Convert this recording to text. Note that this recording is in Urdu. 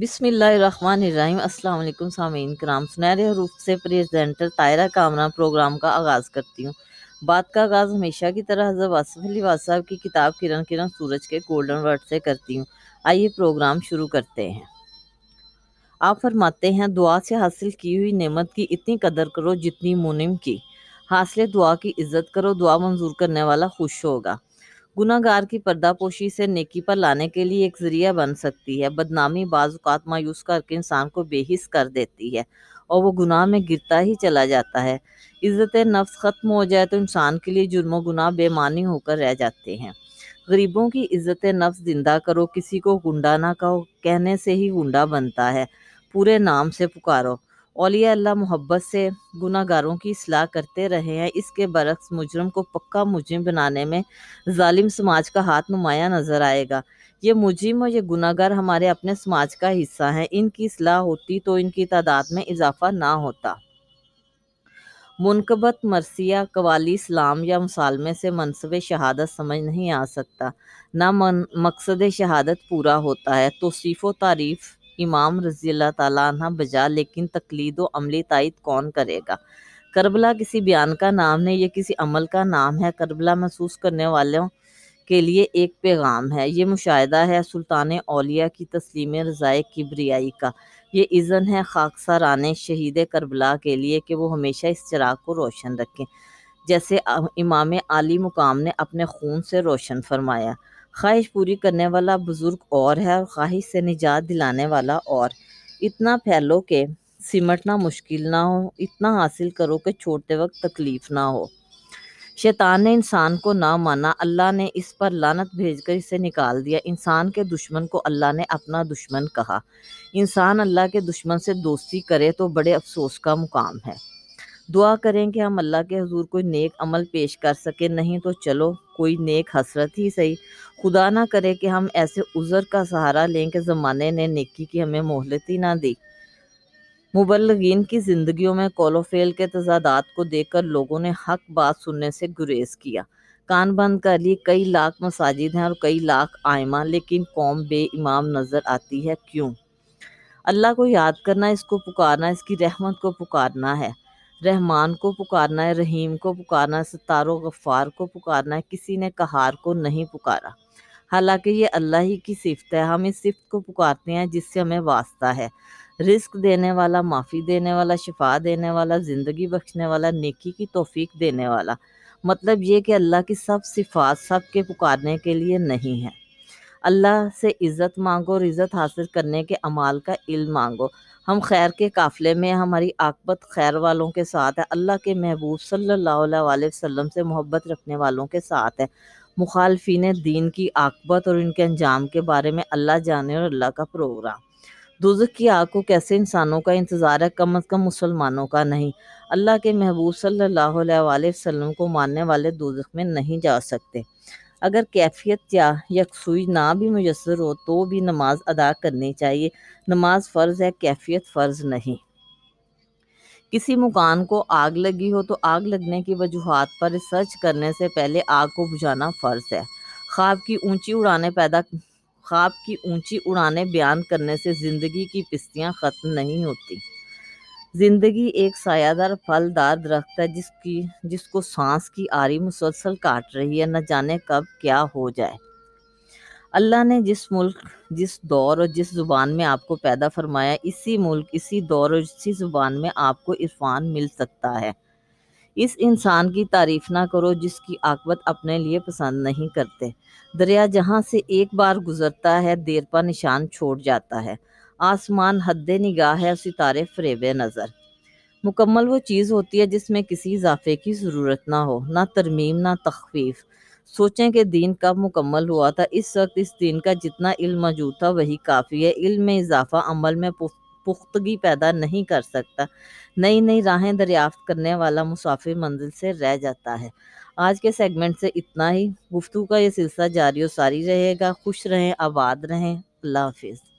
بسم اللہ الرحمن الرحیم۔ السلام علیکم سامعین کرام۔ سنہرے حروف سے پریزنٹر طائرہ کامرہ پروگرام کا آغاز کرتی ہوں۔ بات کا آغاز ہمیشہ کی طرح حضرت واصف علی صاحب کی کتاب کرن کرن سورج کے گولڈن ورڈ سے کرتی ہوں۔ آئیے پروگرام شروع کرتے ہیں۔ آپ فرماتے ہیں، دعا سے حاصل کی ہوئی نعمت کی اتنی قدر کرو جتنی منم کی۔ حاصل دعا کی عزت کرو، دعا منظور کرنے والا خوش ہوگا۔ گناہ گار کی پردہ پوشی سے نیکی پر لانے کے لیے ایک ذریعہ بن سکتی ہے۔ بدنامی بعض اوقات مایوس کر کے انسان کو بے حص کر دیتی ہے اور وہ گناہ میں گرتا ہی چلا جاتا ہے۔ عزت نفس ختم ہو جائے تو انسان کے لیے جرم و گناہ بے معنی ہو کر رہ جاتے ہیں۔ غریبوں کی عزت نفس زندہ کرو، کسی کو گنڈا نہ کہو، کہنے سے ہی گنڈا بنتا ہے۔ پورے نام سے پکارو۔ اولیاء اللہ محبت سے گناہ گاروں کی اصلاح کرتے رہے ہیں۔ اس کے برعکس مجرم کو پکا مجرم بنانے میں ظالم سماج کا ہاتھ نمایاں نظر آئے گا۔ یہ مجرم اور یہ گناہ گار ہمارے اپنے سماج کا حصہ ہیں۔ ان کی اصلاح ہوتی تو ان کی تعداد میں اضافہ نہ ہوتا۔ منقبت، مرثیہ، قوالی، اسلام یا مسالمے سے منصب شہادت سمجھ نہیں آ سکتا۔ نہ مقصد شہادت پورا ہوتا ہے۔ توصیف و تعریف امام رضی اللہ تعالیٰ عنہ بجا، لیکن تقلید و عملی تائید کون کرے گا؟ کربلا کسی بیان کا نام نہیں، یہ کسی عمل کا نام ہے۔ کربلا محسوس کرنے والوں کے لیے ایک پیغام ہے۔ یہ مشاہدہ ہے سلطان اولیاء کی تسلیم رضائے کبریائی کا۔ یہ اذن ہے خاکساران شہید کربلا کے لیے کہ وہ ہمیشہ اس چراغ کو روشن رکھیں۔ جیسے امام عالی مقام نے اپنے خون سے روشن فرمایا۔ خواہش پوری کرنے والا بزرگ اور ہے اور خواہش سے نجات دلانے والا اور۔ اتنا پھیلو کہ سمٹنا مشکل نہ ہو، اتنا حاصل کرو کہ چھوڑتے وقت تکلیف نہ ہو۔ شیطان نے انسان کو نہ مانا، اللہ نے اس پر لانت بھیج کر اسے نکال دیا۔ انسان کے دشمن کو اللہ نے اپنا دشمن کہا۔ انسان اللہ کے دشمن سے دوستی کرے تو بڑے افسوس کا مقام ہے۔ دعا کریں کہ ہم اللہ کے حضور کوئی نیک عمل پیش کر سکیں، نہیں تو چلو کوئی نیک حسرت ہی صحیح۔ خدا نہ کرے کہ ہم ایسے عذر کا سہارا لیں کہ زمانے نے نیکی کی ہمیں مہلت ہی نہ دی۔ مبلغین کی زندگیوں میں کول و فیل کے تضادات کو دیکھ کر لوگوں نے حق بات سننے سے گریز کیا۔ کان بند کر لی، کئی لاکھ مساجد ہیں اور کئی لاکھ آئمہ، لیکن قوم بے امام نظر آتی ہے۔ کیوں؟ اللہ کو یاد کرنا، اس کو پکارنا، اس کی رحمت کو پکارنا ہے۔ رحمان کو پکارنا ہے، رحیم کو پکارنا ہے ستار و غفار کو پکارنا ہے، کسی نے کہار کو نہیں پکارا۔ حالانکہ یہ اللہ ہی کی صفت ہے، ہم اس صفت کو پکارتے ہیں جس سے ہمیں واسطہ ہے۔ رزق دینے والا، معافی دینے والا، شفا دینے والا، زندگی بخشنے والا، نیکی کی توفیق دینے والا۔ مطلب یہ کہ اللہ کی سب صفات، سب کے پکارنے کے لیے نہیں ہے اللہ سے عزت مانگو اور عزت حاصل کرنے کے عمال کا علم مانگو۔ ہم خیر کے قافلے میں ہماری عاقبت خیر والوں کے ساتھ ہے اللہ کے محبوب صلی اللہ علیہ وسلم سے محبت رکھنے والوں کے ساتھ ہے مخالفین دین کی عاقبت اور ان کے انجام کے بارے میں اللہ جانے اور اللہ کا پروگرام۔ دوزخ کی آگ کو کیسے انسانوں کا انتظار ہے، کم از کم مسلمانوں کا نہیں۔ اللہ کے محبوب صلی اللہ علیہ وسلم کو ماننے والے دوزخ میں نہیں جا سکتے۔ اگر کیفیت یا یکسوئی نہ بھی میسر ہو تو بھی نماز ادا کرنی چاہیے۔ نماز فرض ہے، کیفیت فرض نہیں۔ کسی مکان کو آگ لگی ہو تو آگ لگنے کی وجوہات پر ریسرچ کرنے سے پہلے آگ کو بجھانا فرض ہے۔ خواب کی اونچی اڑانے پیدا خواب کی اونچی اڑانے بیان کرنے سے زندگی کی پستیاں ختم نہیں ہوتی۔ زندگی ایک سایہ دار پھل دار درخت ہے، جس کی، جس کو سانس کی آری مسلسل کاٹ رہی ہے، نہ جانے کب کیا ہو جائے۔ اللہ نے جس ملک، جس دور اور جس زبان میں آپ کو پیدا فرمایا، اسی ملک، اسی دور اور اسی زبان میں آپ کو عرفان مل سکتا ہے۔ اس انسان کی تعریف نہ کرو جس کی عاقبت اپنے لیے پسند نہیں کرتے۔ دریا جہاں سے ایک بار گزرتا ہے، دیر پر نشان چھوڑ جاتا ہے۔ آسمان حد نگاہ ہے ستارے فریب نظر۔ مکمل وہ چیز ہوتی ہے جس میں کسی اضافے کی ضرورت نہ ہو، نہ ترمیم، نہ تخفیف۔ سوچیں کہ دین کب مکمل ہوا تھا۔ اس وقت اس دین کا جتنا علم موجود تھا، وہی کافی ہے۔ علم میں اضافہ عمل میں پختگی پیدا نہیں کر سکتا۔ نئی نئی راہیں دریافت کرنے والا مسافر منزل سے رہ جاتا ہے۔ آج کے سیگمنٹ سے اتنا ہی۔ گفتگو کا یہ سلسلہ جاری و ساری رہے گا۔ خوش رہیں، آباد رہیں۔ اللہ حافظ۔